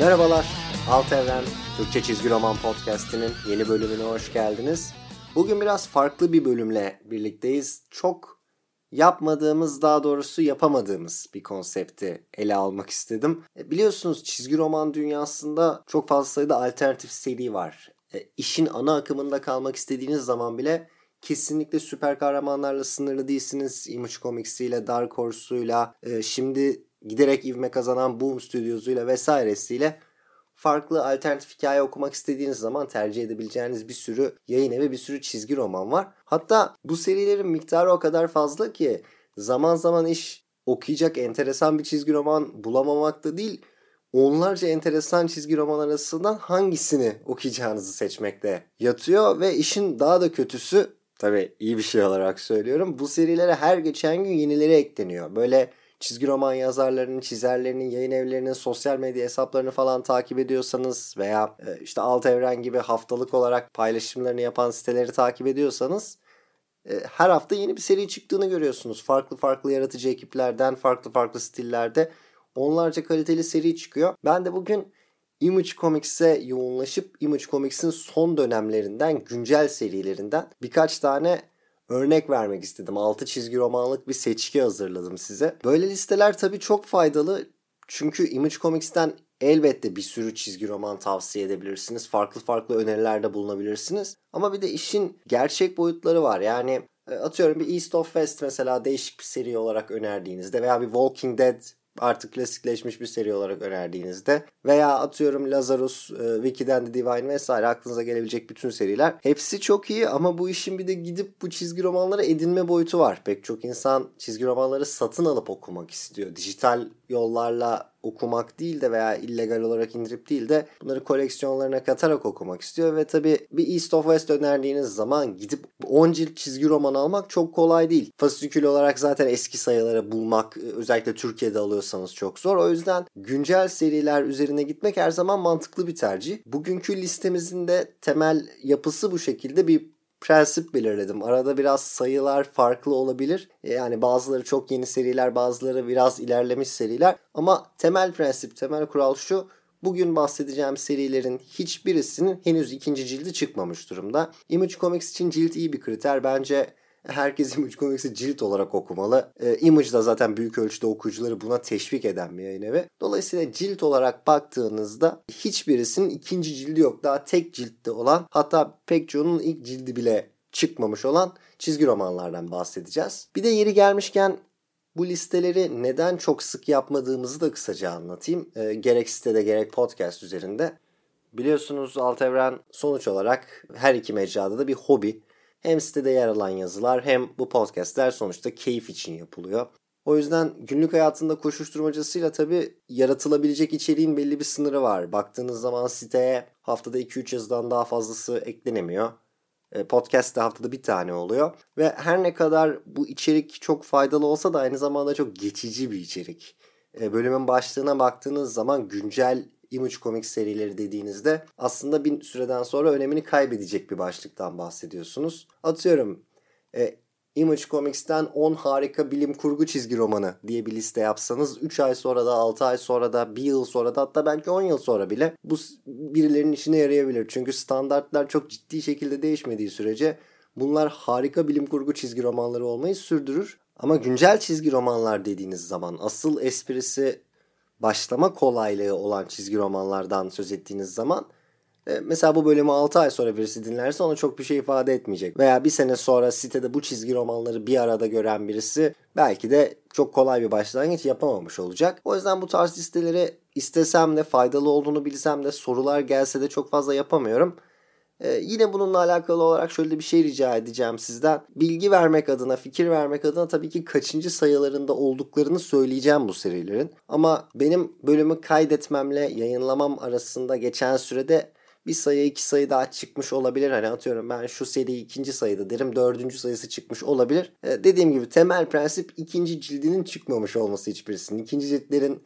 Merhabalar, Alt Evren Türkçe Çizgi Roman Podcast'inin yeni bölümüne hoş geldiniz. Bugün biraz farklı bir bölümle birlikteyiz. Çok yapmadığımız, daha doğrusu yapamadığımız bir konsepti ele almak istedim. E, biliyorsunuz çizgi roman dünyasında çok fazla sayıda alternatif seri var. E, işin ana akımında kalmak istediğiniz zaman bile kesinlikle süper kahramanlarla sınırlı değilsiniz. Image Comics ile Dark Horse'uyla e, şimdi giderek ivme kazanan Boom Studios'uyla vesairesiyle farklı alternatif hikaye okumak istediğiniz zaman tercih edebileceğiniz bir sürü yayın evi, bir sürü çizgi roman var. Hatta bu serilerin miktarı o kadar fazla ki zaman zaman iş okuyacak enteresan bir çizgi roman bulamamakta değil, onlarca enteresan çizgi roman arasından hangisini okuyacağınızı seçmekte yatıyor ve işin daha da kötüsü tabii iyi bir şey olarak söylüyorum. Bu serilere her geçen gün yenileri ekleniyor. Böyle çizgi roman yazarlarının, çizerlerinin, yayın evlerinin sosyal medya hesaplarını falan takip ediyorsanız veya e, işte Alt Evren gibi haftalık olarak paylaşımlarını yapan siteleri takip ediyorsanız e, her hafta yeni bir seri çıktığını görüyorsunuz. Farklı farklı yaratıcı ekiplerden, farklı farklı stillerde onlarca kaliteli seri çıkıyor. Ben de bugün Image Comics'e yoğunlaşıp Image Comics'in son dönemlerinden, güncel serilerinden birkaç tane örnek vermek istedim. 6 çizgi romanlık bir seçki hazırladım size. Böyle listeler tabii çok faydalı. Çünkü Image Comics'ten elbette bir sürü çizgi roman tavsiye edebilirsiniz. Farklı farklı önerilerde bulunabilirsiniz. Ama bir de işin gerçek boyutları var. Yani e, atıyorum bir East of West mesela değişik bir seri olarak önerdiğinizde veya bir Walking Dead artık klasikleşmiş bir seri olarak önerdiğinizde veya atıyorum Lazarus, e, Wiki'den de Divine vesaire aklınıza gelebilecek bütün seriler. Hepsi çok iyi ama bu işin bir de gidip bu çizgi romanlara edinme boyutu var. Pek çok insan çizgi romanları satın alıp okumak istiyor. Dijital yollarla okumak değil de veya illegal olarak indirip değil de bunları koleksiyonlarına katarak okumak istiyor ve tabi bir East of West önerdiğiniz zaman gidip 10 cilt çizgi roman almak çok kolay değil. Fasikül olarak zaten eski sayıları bulmak özellikle Türkiye'de alıyorsanız çok zor. O yüzden güncel seriler üzerine gitmek her zaman mantıklı bir tercih. Bugünkü listemizin de temel yapısı bu şekilde bir prensip belirledim. Arada biraz sayılar farklı olabilir. E, yani bazıları çok yeni seriler, bazıları biraz ilerlemiş seriler. Ama temel prensip, temel kural şu. Bugün bahsedeceğim serilerin hiçbirisinin henüz ikinci cildi çıkmamış durumda. Image Comics için cilt iyi bir kriter. Bence herkes Image Comics'i cilt olarak okumalı. E, Image da zaten büyük ölçüde okuyucuları buna teşvik eden bir yayın evi. Dolayısıyla cilt olarak baktığınızda hiçbirisinin ikinci cildi yok. Daha tek ciltte olan hatta pek çoğunun ilk cildi bile çıkmamış olan çizgi romanlardan bahsedeceğiz. Bir de yeri gelmişken bu listeleri neden çok sık yapmadığımızı da kısaca anlatayım. E, gerek sitede gerek podcast üzerinde. Biliyorsunuz Alt Evren sonuç olarak her iki mecrada da bir hobi. Hem sitede yer alan yazılar hem bu podcastler sonuçta keyif için yapılıyor. O yüzden günlük hayatında koşuşturmacasıyla tabii yaratılabilecek içeriğin belli bir sınırı var. Baktığınız zaman siteye haftada 2-3 yazıdan daha fazlası eklenemiyor. E, podcast de haftada bir tane oluyor. Ve her ne kadar bu içerik çok faydalı olsa da aynı zamanda çok geçici bir içerik. E, bölümün başlığına baktığınız zaman güncel Image Comics serileri dediğinizde aslında bir süreden sonra önemini kaybedecek bir başlıktan bahsediyorsunuz. Atıyorum e, Image Comics'ten 10 harika bilim kurgu çizgi romanı diye bir liste yapsanız 3 ay sonra da 6 ay sonra da 1 yıl sonra da hatta belki 10 yıl sonra bile bu birilerinin işine yarayabilir. Çünkü standartlar çok ciddi şekilde değişmediği sürece bunlar harika bilim kurgu çizgi romanları olmayı sürdürür. Ama güncel çizgi romanlar dediğiniz zaman asıl esprisi başlama kolaylığı olan çizgi romanlardan söz ettiğiniz zaman e, mesela bu bölümü 6 ay sonra birisi dinlerse ona çok bir şey ifade etmeyecek. Veya bir sene sonra sitede bu çizgi romanları bir arada gören birisi belki de çok kolay bir başlangıç yapamamış olacak. O yüzden bu tarz listeleri istesem de faydalı olduğunu bilsem de sorular gelse de çok fazla yapamıyorum. Ee, yine bununla alakalı olarak şöyle bir şey rica edeceğim sizden. Bilgi vermek adına, fikir vermek adına tabii ki kaçıncı sayılarında olduklarını söyleyeceğim bu serilerin. Ama benim bölümü kaydetmemle yayınlamam arasında geçen sürede bir sayı iki sayı daha çıkmış olabilir. Hani atıyorum ben şu seri ikinci sayıda derim dördüncü sayısı çıkmış olabilir. Ee, dediğim gibi temel prensip ikinci cildinin çıkmamış olması hiçbirisinin. İkinci ciltlerin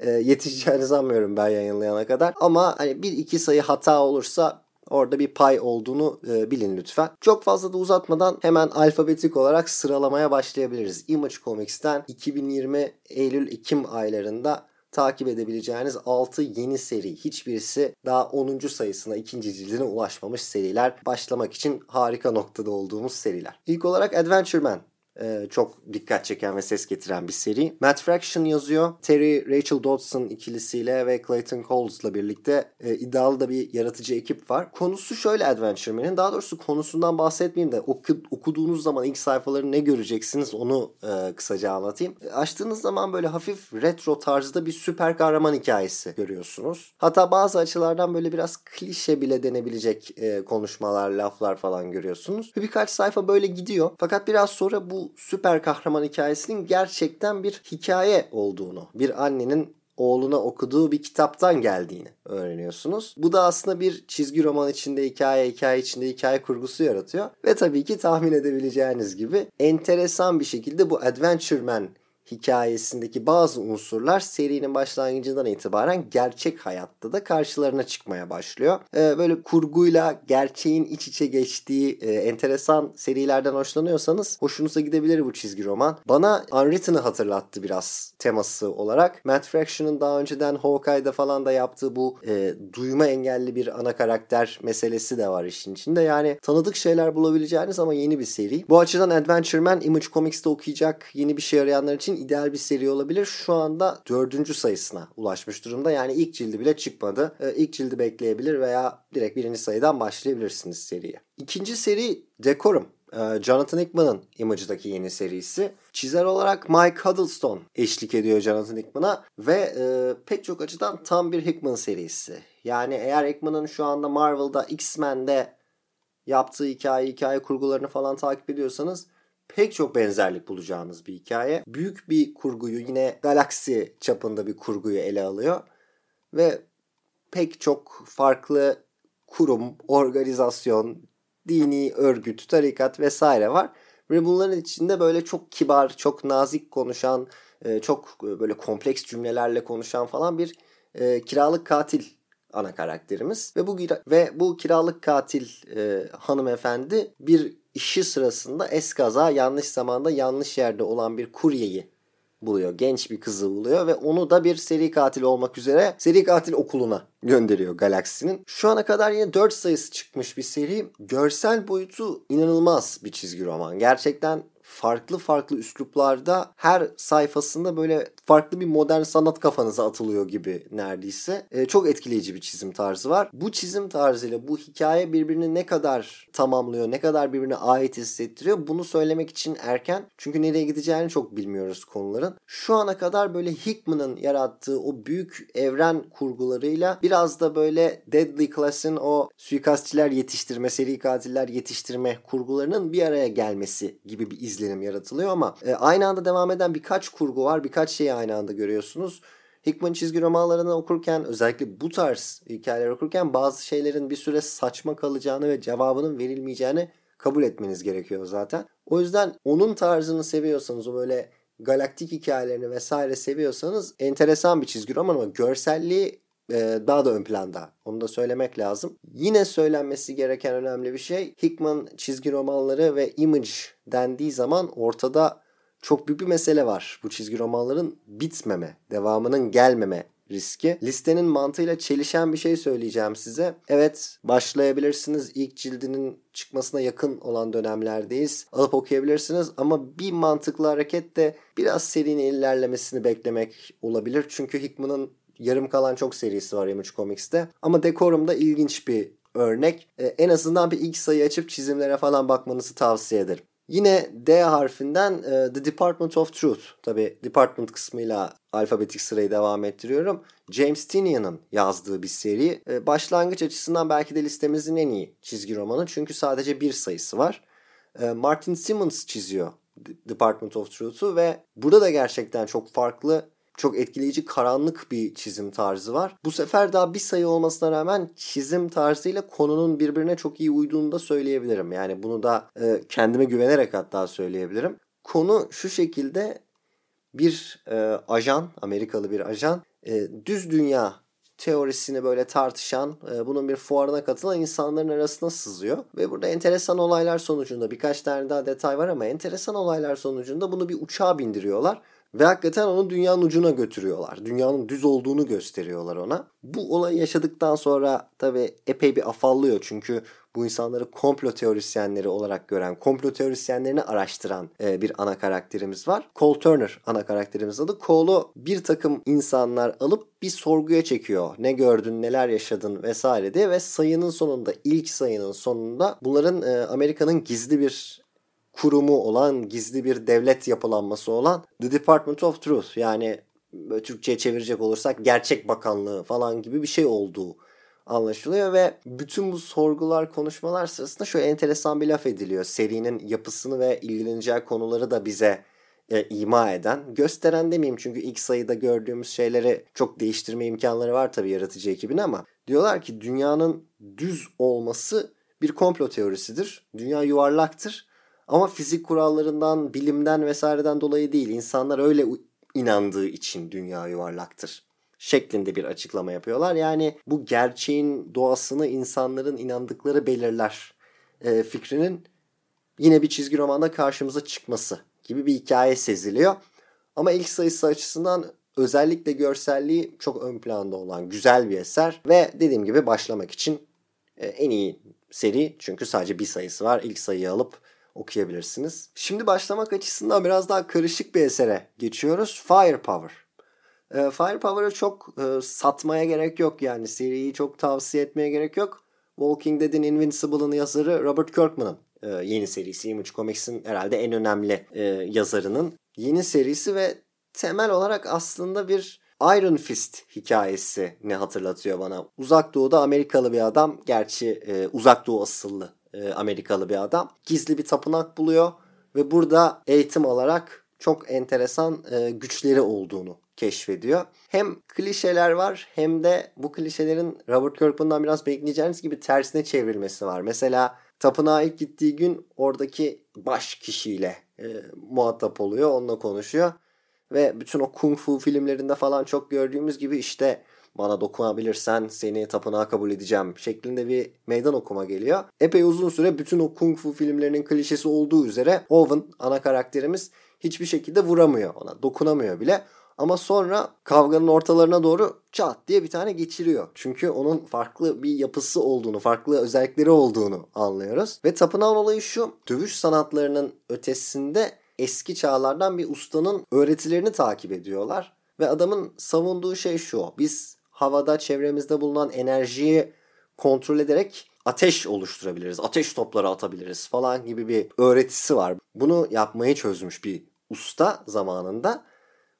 e, yetişeceğini sanmıyorum ben yayınlayana kadar. Ama hani bir iki sayı hata olursa Orada bir pay olduğunu e, bilin lütfen. Çok fazla da uzatmadan hemen alfabetik olarak sıralamaya başlayabiliriz. Image Comics'ten 2020 Eylül-Ekim aylarında takip edebileceğiniz 6 yeni seri. Hiçbirisi daha 10. sayısına, ikinci cildine ulaşmamış seriler. Başlamak için harika noktada olduğumuz seriler. İlk olarak Adventure Man e, çok dikkat çeken ve ses getiren bir seri. Matt Fraction yazıyor. Terry Rachel Dodson ikilisiyle ve Clayton Coles'la birlikte e, iddialı da bir yaratıcı ekip var. Konusu şöyle Adventure Man'in. Daha doğrusu konusundan bahsetmeyeyim de oku, okuduğunuz zaman ilk sayfaları ne göreceksiniz onu e, kısaca anlatayım. E, açtığınız zaman böyle hafif retro tarzda bir süper kahraman hikayesi görüyorsunuz. Hatta bazı açılardan böyle biraz klişe bile denebilecek e, konuşmalar, laflar falan görüyorsunuz. Ve birkaç sayfa böyle gidiyor. Fakat biraz sonra bu süper kahraman hikayesinin gerçekten bir hikaye olduğunu, bir annenin oğluna okuduğu bir kitaptan geldiğini öğreniyorsunuz. Bu da aslında bir çizgi roman içinde hikaye, hikaye içinde hikaye kurgusu yaratıyor. Ve tabii ki tahmin edebileceğiniz gibi enteresan bir şekilde bu Adventure Man hikayesindeki bazı unsurlar serinin başlangıcından itibaren gerçek hayatta da karşılarına çıkmaya başlıyor. Ee, böyle kurguyla gerçeğin iç içe geçtiği e, enteresan serilerden hoşlanıyorsanız hoşunuza gidebilir bu çizgi roman. Bana Unwritten'ı hatırlattı biraz teması olarak. Matt Fraction'ın daha önceden Hawkeye'da falan da yaptığı bu e, duyma engelli bir ana karakter meselesi de var işin içinde. Yani tanıdık şeyler bulabileceğiniz ama yeni bir seri. Bu açıdan Adventure Man Image Comics'te okuyacak yeni bir şey arayanlar için için ideal bir seri olabilir. Şu anda dördüncü sayısına ulaşmış durumda. Yani ilk cildi bile çıkmadı. Ee, ilk cildi bekleyebilir veya direkt birinci sayıdan başlayabilirsiniz seriye. İkinci seri Decorum. Ee, Jonathan Hickman'ın Image'daki yeni serisi. Çizer olarak Mike Huddleston eşlik ediyor Jonathan Hickman'a ve e, pek çok açıdan tam bir Hickman serisi. Yani eğer Hickman'ın şu anda Marvel'da X-Men'de yaptığı hikaye, hikaye kurgularını falan takip ediyorsanız pek çok benzerlik bulacağınız bir hikaye. Büyük bir kurguyu yine galaksi çapında bir kurguyu ele alıyor. Ve pek çok farklı kurum, organizasyon, dini örgüt, tarikat vesaire var. Ve bunların içinde böyle çok kibar, çok nazik konuşan, e, çok e, böyle kompleks cümlelerle konuşan falan bir e, kiralık katil ana karakterimiz ve bu ve bu kiralık katil e, hanımefendi bir işi sırasında eskaza yanlış zamanda yanlış yerde olan bir kuryeyi buluyor. Genç bir kızı buluyor ve onu da bir seri katil olmak üzere seri katil okuluna gönderiyor galaksinin. Şu ana kadar yine 4 sayısı çıkmış bir seri. Görsel boyutu inanılmaz bir çizgi roman. Gerçekten farklı farklı üsluplarda her sayfasında böyle farklı bir modern sanat kafanıza atılıyor gibi neredeyse. E, çok etkileyici bir çizim tarzı var. Bu çizim tarzıyla bu hikaye birbirini ne kadar tamamlıyor, ne kadar birbirine ait hissettiriyor bunu söylemek için erken. Çünkü nereye gideceğini çok bilmiyoruz konuların. Şu ana kadar böyle Hickman'ın yarattığı o büyük evren kurgularıyla biraz da böyle Deadly Class'ın o suikastçiler yetiştirme, seri katiller yetiştirme kurgularının bir araya gelmesi gibi bir izlenim yaratılıyor ama e, aynı anda devam eden birkaç kurgu var, birkaç şeyi aynı anda görüyorsunuz. Hickman çizgi romanlarını okurken özellikle bu tarz hikayeler okurken bazı şeylerin bir süre saçma kalacağını ve cevabının verilmeyeceğini kabul etmeniz gerekiyor zaten. O yüzden onun tarzını seviyorsanız o böyle galaktik hikayelerini vesaire seviyorsanız enteresan bir çizgi roman ama görselliği daha da ön planda. Onu da söylemek lazım. Yine söylenmesi gereken önemli bir şey Hickman çizgi romanları ve Image dendiği zaman ortada çok büyük bir mesele var. Bu çizgi romanların bitmeme, devamının gelmeme riski. Listenin mantığıyla çelişen bir şey söyleyeceğim size. Evet başlayabilirsiniz. İlk cildinin çıkmasına yakın olan dönemlerdeyiz. Alıp okuyabilirsiniz ama bir mantıklı hareket de biraz serinin ilerlemesini beklemek olabilir. Çünkü Hickman'ın yarım kalan çok serisi var Image Comics'te. Ama Decorum'da ilginç bir örnek. Ee, en azından bir ilk sayı açıp çizimlere falan bakmanızı tavsiye ederim. Yine D harfinden e, The Department of Truth. Tabi Department kısmıyla alfabetik sırayı devam ettiriyorum. James Tinian'ın yazdığı bir seri. E, başlangıç açısından belki de listemizin en iyi çizgi romanı. Çünkü sadece bir sayısı var. E, Martin Simmons çiziyor Department of Truth'u ve burada da gerçekten çok farklı çok etkileyici karanlık bir çizim tarzı var. Bu sefer daha bir sayı olmasına rağmen çizim tarzıyla konunun birbirine çok iyi uyduğunu da söyleyebilirim. Yani bunu da e, kendime güvenerek hatta söyleyebilirim. Konu şu şekilde bir e, ajan, Amerikalı bir ajan e, düz dünya teorisini böyle tartışan, e, bunun bir fuarına katılan insanların arasına sızıyor. Ve burada enteresan olaylar sonucunda birkaç tane daha detay var ama enteresan olaylar sonucunda bunu bir uçağa bindiriyorlar Ve hakikaten onu dünyanın ucuna götürüyorlar. Dünyanın düz olduğunu gösteriyorlar ona. Bu olayı yaşadıktan sonra tabii epey bir afallıyor. Çünkü bu insanları komplo teorisyenleri olarak gören, komplo teorisyenlerini araştıran e, bir ana karakterimiz var. Cole Turner ana karakterimiz adı. Cole'u bir takım insanlar alıp bir sorguya çekiyor. Ne gördün, neler yaşadın vesaire diye ve sayının sonunda, ilk sayının sonunda bunların e, Amerika'nın gizli bir kurumu olan, gizli bir devlet yapılanması olan The Department of Truth yani Türkçe'ye çevirecek olursak gerçek bakanlığı falan gibi bir şey olduğu anlaşılıyor ve bütün bu sorgular, konuşmalar sırasında şöyle enteresan bir laf ediliyor. Serinin yapısını ve ilgileneceği konuları da bize e, ima eden, gösteren demeyeyim çünkü ilk sayıda gördüğümüz şeyleri çok değiştirme imkanları var tabii yaratıcı ekibin ama diyorlar ki dünyanın düz olması bir komplo teorisidir. Dünya yuvarlaktır ama fizik kurallarından, bilimden vesaireden dolayı değil. İnsanlar öyle inandığı için dünya yuvarlaktır şeklinde bir açıklama yapıyorlar. Yani bu gerçeğin doğasını insanların inandıkları belirler e, fikrinin yine bir çizgi romanda karşımıza çıkması gibi bir hikaye seziliyor. Ama ilk sayısı açısından özellikle görselliği çok ön planda olan güzel bir eser ve dediğim gibi başlamak için e, en iyi seri çünkü sadece bir sayısı var. İlk sayıyı alıp okuyabilirsiniz. Şimdi başlamak açısından biraz daha karışık bir esere geçiyoruz. Firepower. E, Firepower'ı çok e, satmaya gerek yok yani. Seriyi çok tavsiye etmeye gerek yok. Walking Dead'in Invincible'ın yazarı Robert Kirkman'ın e, yeni serisi. Image Comics'in herhalde en önemli e, yazarının yeni serisi ve temel olarak aslında bir Iron Fist hikayesi ne hatırlatıyor bana. Uzak Doğu'da Amerikalı bir adam, gerçi e, Uzak Doğu asıllı e, Amerikalı bir adam. Gizli bir tapınak buluyor ve burada eğitim alarak çok enteresan e, güçleri olduğunu keşfediyor. Hem klişeler var hem de bu klişelerin Robert Kirkman'dan biraz bekleyeceğiniz gibi tersine çevrilmesi var. Mesela tapınağa ilk gittiği gün oradaki baş kişiyle e, muhatap oluyor, onunla konuşuyor. Ve bütün o kung fu filmlerinde falan çok gördüğümüz gibi işte bana dokunabilirsen seni tapınağa kabul edeceğim şeklinde bir meydan okuma geliyor. Epey uzun süre bütün o kung fu filmlerinin klişesi olduğu üzere Owen ana karakterimiz hiçbir şekilde vuramıyor ona, dokunamıyor bile. Ama sonra kavganın ortalarına doğru çat diye bir tane geçiriyor. Çünkü onun farklı bir yapısı olduğunu, farklı özellikleri olduğunu anlıyoruz. Ve tapınağın olayı şu. Dövüş sanatlarının ötesinde eski çağlardan bir ustanın öğretilerini takip ediyorlar. Ve adamın savunduğu şey şu. Biz havada çevremizde bulunan enerjiyi kontrol ederek ateş oluşturabiliriz. Ateş topları atabiliriz falan gibi bir öğretisi var. Bunu yapmayı çözmüş bir usta zamanında.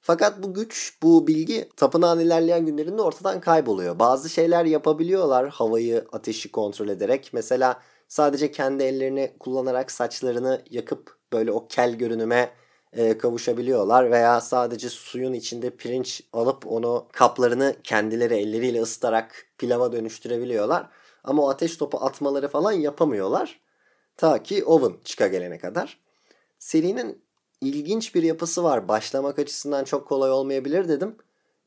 Fakat bu güç, bu bilgi tapınağın ilerleyen günlerinde ortadan kayboluyor. Bazı şeyler yapabiliyorlar havayı, ateşi kontrol ederek. Mesela sadece kendi ellerini kullanarak saçlarını yakıp böyle o kel görünüme e, kavuşabiliyorlar veya sadece suyun içinde pirinç alıp onu kaplarını kendileri elleriyle ısıtarak pilava dönüştürebiliyorlar. Ama o ateş topu atmaları falan yapamıyorlar. Ta ki Owen çıka gelene kadar. Serinin ilginç bir yapısı var. Başlamak açısından çok kolay olmayabilir dedim.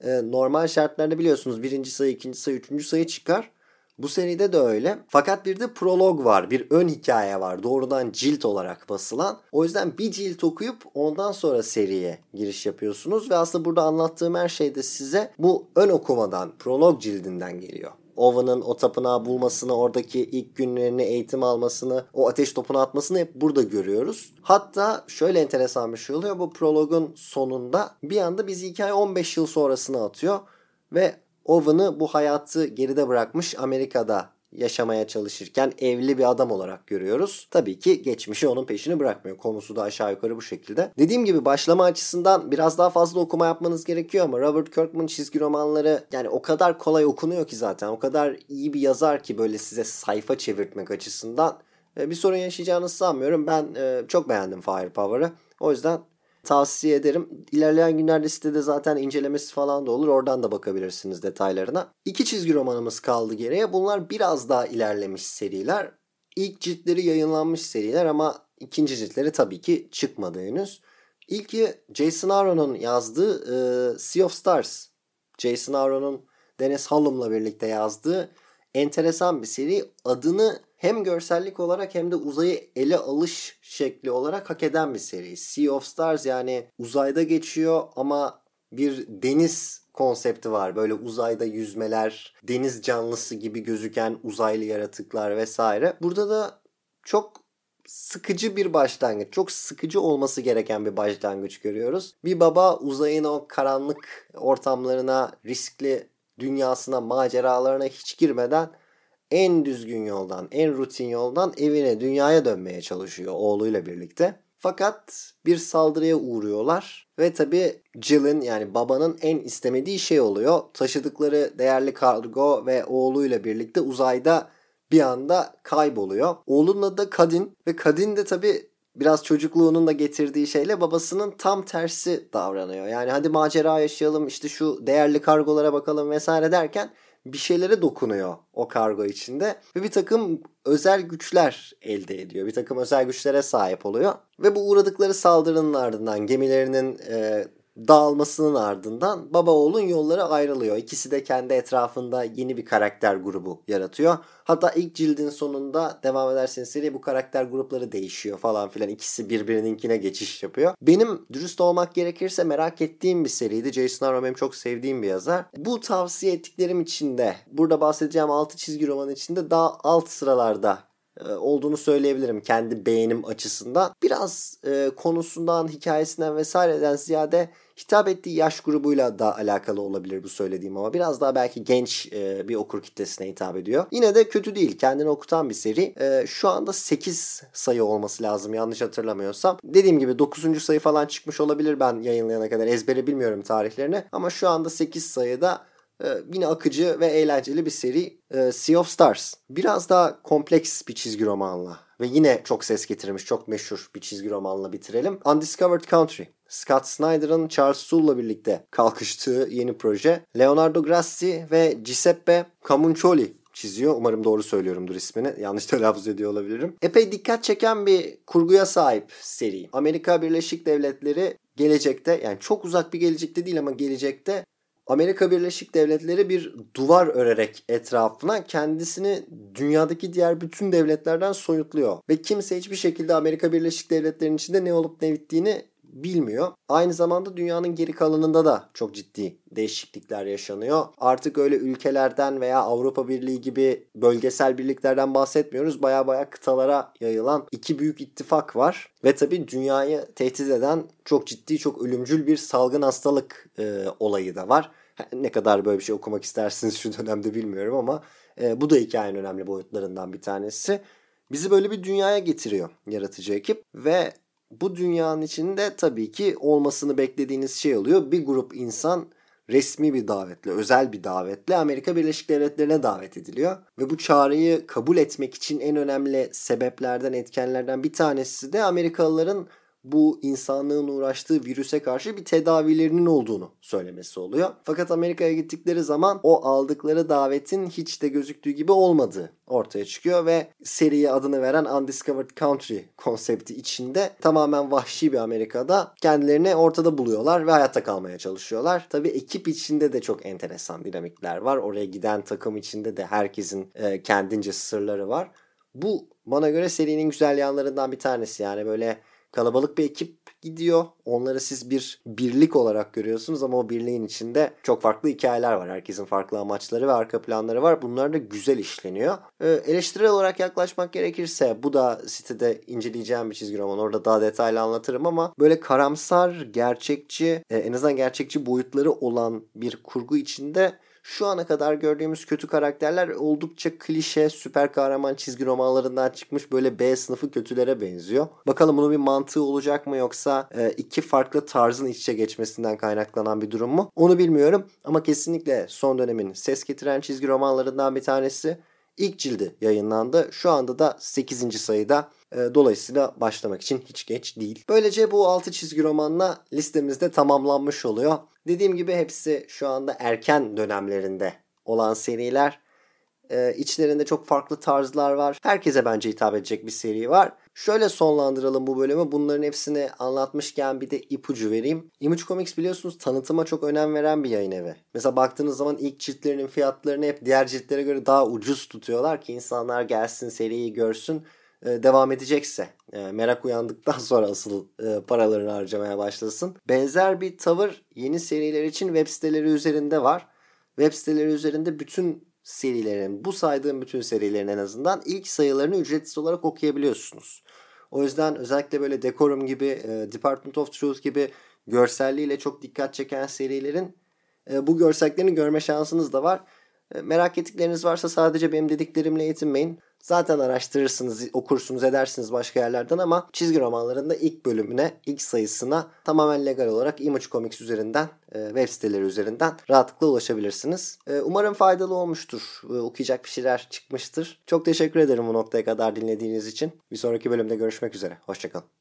Ee, normal şartlarda biliyorsunuz birinci sayı, ikinci sayı, üçüncü sayı çıkar. Bu seride de öyle. Fakat bir de prolog var. Bir ön hikaye var. Doğrudan cilt olarak basılan. O yüzden bir cilt okuyup ondan sonra seriye giriş yapıyorsunuz. Ve aslında burada anlattığım her şey de size bu ön okumadan, prolog cildinden geliyor. Ova'nın o tapınağı bulmasını, oradaki ilk günlerini eğitim almasını, o ateş topunu atmasını hep burada görüyoruz. Hatta şöyle enteresan bir şey oluyor. Bu prologun sonunda bir anda bizi hikaye 15 yıl sonrasına atıyor ve Owen'ı bu hayatı geride bırakmış Amerika'da yaşamaya çalışırken evli bir adam olarak görüyoruz. Tabii ki geçmişi onun peşini bırakmıyor. Konusu da aşağı yukarı bu şekilde. Dediğim gibi başlama açısından biraz daha fazla okuma yapmanız gerekiyor ama Robert Kirkman çizgi romanları yani o kadar kolay okunuyor ki zaten. O kadar iyi bir yazar ki böyle size sayfa çevirtmek açısından. Bir sorun yaşayacağınızı sanmıyorum. Ben e, çok beğendim Firepower'ı. O yüzden tavsiye ederim. İlerleyen günlerde sitede zaten incelemesi falan da olur. Oradan da bakabilirsiniz detaylarına. İki çizgi romanımız kaldı geriye. Bunlar biraz daha ilerlemiş seriler. İlk ciltleri yayınlanmış seriler ama ikinci ciltleri tabii ki çıkmadı henüz. İlki Jason Aaron'un yazdığı e, Sea of Stars. Jason Aaron'un Dennis Hallum'la birlikte yazdığı enteresan bir seri. Adını hem görsellik olarak hem de uzayı ele alış şekli olarak hak eden bir seri. Sea of Stars yani uzayda geçiyor ama bir deniz konsepti var. Böyle uzayda yüzmeler, deniz canlısı gibi gözüken uzaylı yaratıklar vesaire. Burada da çok sıkıcı bir başlangıç. Çok sıkıcı olması gereken bir başlangıç görüyoruz. Bir baba uzayın o karanlık ortamlarına, riskli dünyasına, maceralarına hiç girmeden en düzgün yoldan, en rutin yoldan evine, dünyaya dönmeye çalışıyor oğluyla birlikte. Fakat bir saldırıya uğruyorlar ve tabi Jill'in yani babanın en istemediği şey oluyor. Taşıdıkları değerli kargo ve oğluyla birlikte uzayda bir anda kayboluyor. Oğlunun adı da Kadin ve Kadin de tabi biraz çocukluğunun da getirdiği şeyle babasının tam tersi davranıyor. Yani hadi macera yaşayalım işte şu değerli kargolara bakalım vesaire derken bir şeylere dokunuyor o kargo içinde ve bir takım özel güçler elde ediyor. Bir takım özel güçlere sahip oluyor ve bu uğradıkları saldırının ardından gemilerinin e, dağılmasının ardından baba oğlun yolları ayrılıyor. İkisi de kendi etrafında yeni bir karakter grubu yaratıyor. Hatta ilk cildin sonunda devam ederseniz seri bu karakter grupları değişiyor falan filan. İkisi birbirininkine geçiş yapıyor. Benim dürüst olmak gerekirse merak ettiğim bir seriydi. Jason Aaron benim çok sevdiğim bir yazar. Bu tavsiye ettiklerim içinde burada bahsedeceğim 6 çizgi roman içinde daha alt sıralarda e, olduğunu söyleyebilirim kendi beğenim açısından. Biraz e, konusundan, hikayesinden vesaireden ziyade hitap ettiği yaş grubuyla da alakalı olabilir bu söylediğim ama biraz daha belki genç e, bir okur kitlesine hitap ediyor. Yine de kötü değil. Kendini okutan bir seri. E, şu anda 8 sayı olması lazım yanlış hatırlamıyorsam. Dediğim gibi 9. sayı falan çıkmış olabilir ben yayınlayana kadar. Ezbere bilmiyorum tarihlerini ama şu anda 8 sayıda yine akıcı ve eğlenceli bir seri e, Sea of Stars. Biraz daha kompleks bir çizgi romanla ve yine çok ses getirmiş, çok meşhur bir çizgi romanla bitirelim. Undiscovered Country. Scott Snyder'ın Charles Soule'la birlikte kalkıştığı yeni proje. Leonardo Grassi ve Giuseppe Camuncoli çiziyor. Umarım doğru söylüyorumdur ismini. Yanlış telaffuz ediyor olabilirim. Epey dikkat çeken bir kurguya sahip seri. Amerika Birleşik Devletleri gelecekte yani çok uzak bir gelecekte değil ama gelecekte Amerika Birleşik Devletleri bir duvar örerek etrafına kendisini dünyadaki diğer bütün devletlerden soyutluyor. Ve kimse hiçbir şekilde Amerika Birleşik Devletleri'nin içinde ne olup ne bittiğini bilmiyor. Aynı zamanda dünyanın geri kalanında da çok ciddi değişiklikler yaşanıyor. Artık öyle ülkelerden veya Avrupa Birliği gibi bölgesel birliklerden bahsetmiyoruz. Baya baya kıtalara yayılan iki büyük ittifak var. Ve tabii dünyayı tehdit eden çok ciddi, çok ölümcül bir salgın hastalık e, olayı da var. Ne kadar böyle bir şey okumak istersiniz şu dönemde bilmiyorum ama e, bu da hikayenin önemli boyutlarından bir tanesi. Bizi böyle bir dünyaya getiriyor yaratıcı ekip ve bu dünyanın içinde tabii ki olmasını beklediğiniz şey oluyor. Bir grup insan resmi bir davetle, özel bir davetle Amerika Birleşik Devletleri'ne davet ediliyor. Ve bu çağrıyı kabul etmek için en önemli sebeplerden, etkenlerden bir tanesi de Amerikalıların bu insanlığın uğraştığı virüse karşı bir tedavilerinin olduğunu söylemesi oluyor. Fakat Amerika'ya gittikleri zaman o aldıkları davetin hiç de gözüktüğü gibi olmadığı ortaya çıkıyor ve seriye adını veren Undiscovered Country konsepti içinde tamamen vahşi bir Amerika'da kendilerini ortada buluyorlar ve hayatta kalmaya çalışıyorlar. Tabii ekip içinde de çok enteresan dinamikler var. Oraya giden takım içinde de herkesin e, kendince sırları var. Bu bana göre serinin güzel yanlarından bir tanesi. Yani böyle kalabalık bir ekip gidiyor. Onları siz bir birlik olarak görüyorsunuz ama o birliğin içinde çok farklı hikayeler var. Herkesin farklı amaçları ve arka planları var. Bunlar da güzel işleniyor. Ee, eleştirel olarak yaklaşmak gerekirse bu da sitede inceleyeceğim bir çizgi roman. Orada daha detaylı anlatırım ama böyle karamsar, gerçekçi, e, en azından gerçekçi boyutları olan bir kurgu içinde şu ana kadar gördüğümüz kötü karakterler oldukça klişe süper kahraman çizgi romanlarından çıkmış böyle B sınıfı kötülere benziyor. Bakalım bunun bir mantığı olacak mı yoksa e, iki farklı tarzın iç içe geçmesinden kaynaklanan bir durum mu? Onu bilmiyorum ama kesinlikle son dönemin ses getiren çizgi romanlarından bir tanesi. İlk cildi yayınlandı. Şu anda da 8. sayıda. E, dolayısıyla başlamak için hiç geç değil. Böylece bu 6 çizgi romanla listemizde tamamlanmış oluyor. Dediğim gibi hepsi şu anda erken dönemlerinde olan seriler. Ee, içlerinde çok farklı tarzlar var. Herkese bence hitap edecek bir seri var. Şöyle sonlandıralım bu bölümü. Bunların hepsini anlatmışken bir de ipucu vereyim. Image Comics biliyorsunuz tanıtıma çok önem veren bir yayın evi. Mesela baktığınız zaman ilk ciltlerinin fiyatlarını hep diğer ciltlere göre daha ucuz tutuyorlar ki insanlar gelsin seriyi görsün devam edecekse e, merak uyandıktan sonra asıl e, paralarını harcamaya başlasın. Benzer bir tavır yeni seriler için web siteleri üzerinde var. Web siteleri üzerinde bütün serilerin, bu saydığım bütün serilerin en azından ilk sayılarını ücretsiz olarak okuyabiliyorsunuz. O yüzden özellikle böyle Decorum gibi, e, Department of Truth gibi görselliğiyle çok dikkat çeken serilerin e, bu görselliklerini görme şansınız da var. E, merak ettikleriniz varsa sadece benim dediklerimle yetinmeyin. Zaten araştırırsınız, okursunuz, edersiniz başka yerlerden ama çizgi romanlarında ilk bölümüne, ilk sayısına tamamen legal olarak Image Comics üzerinden, e, web siteleri üzerinden rahatlıkla ulaşabilirsiniz. E, umarım faydalı olmuştur. E, okuyacak bir şeyler çıkmıştır. Çok teşekkür ederim bu noktaya kadar dinlediğiniz için. Bir sonraki bölümde görüşmek üzere. Hoşçakalın.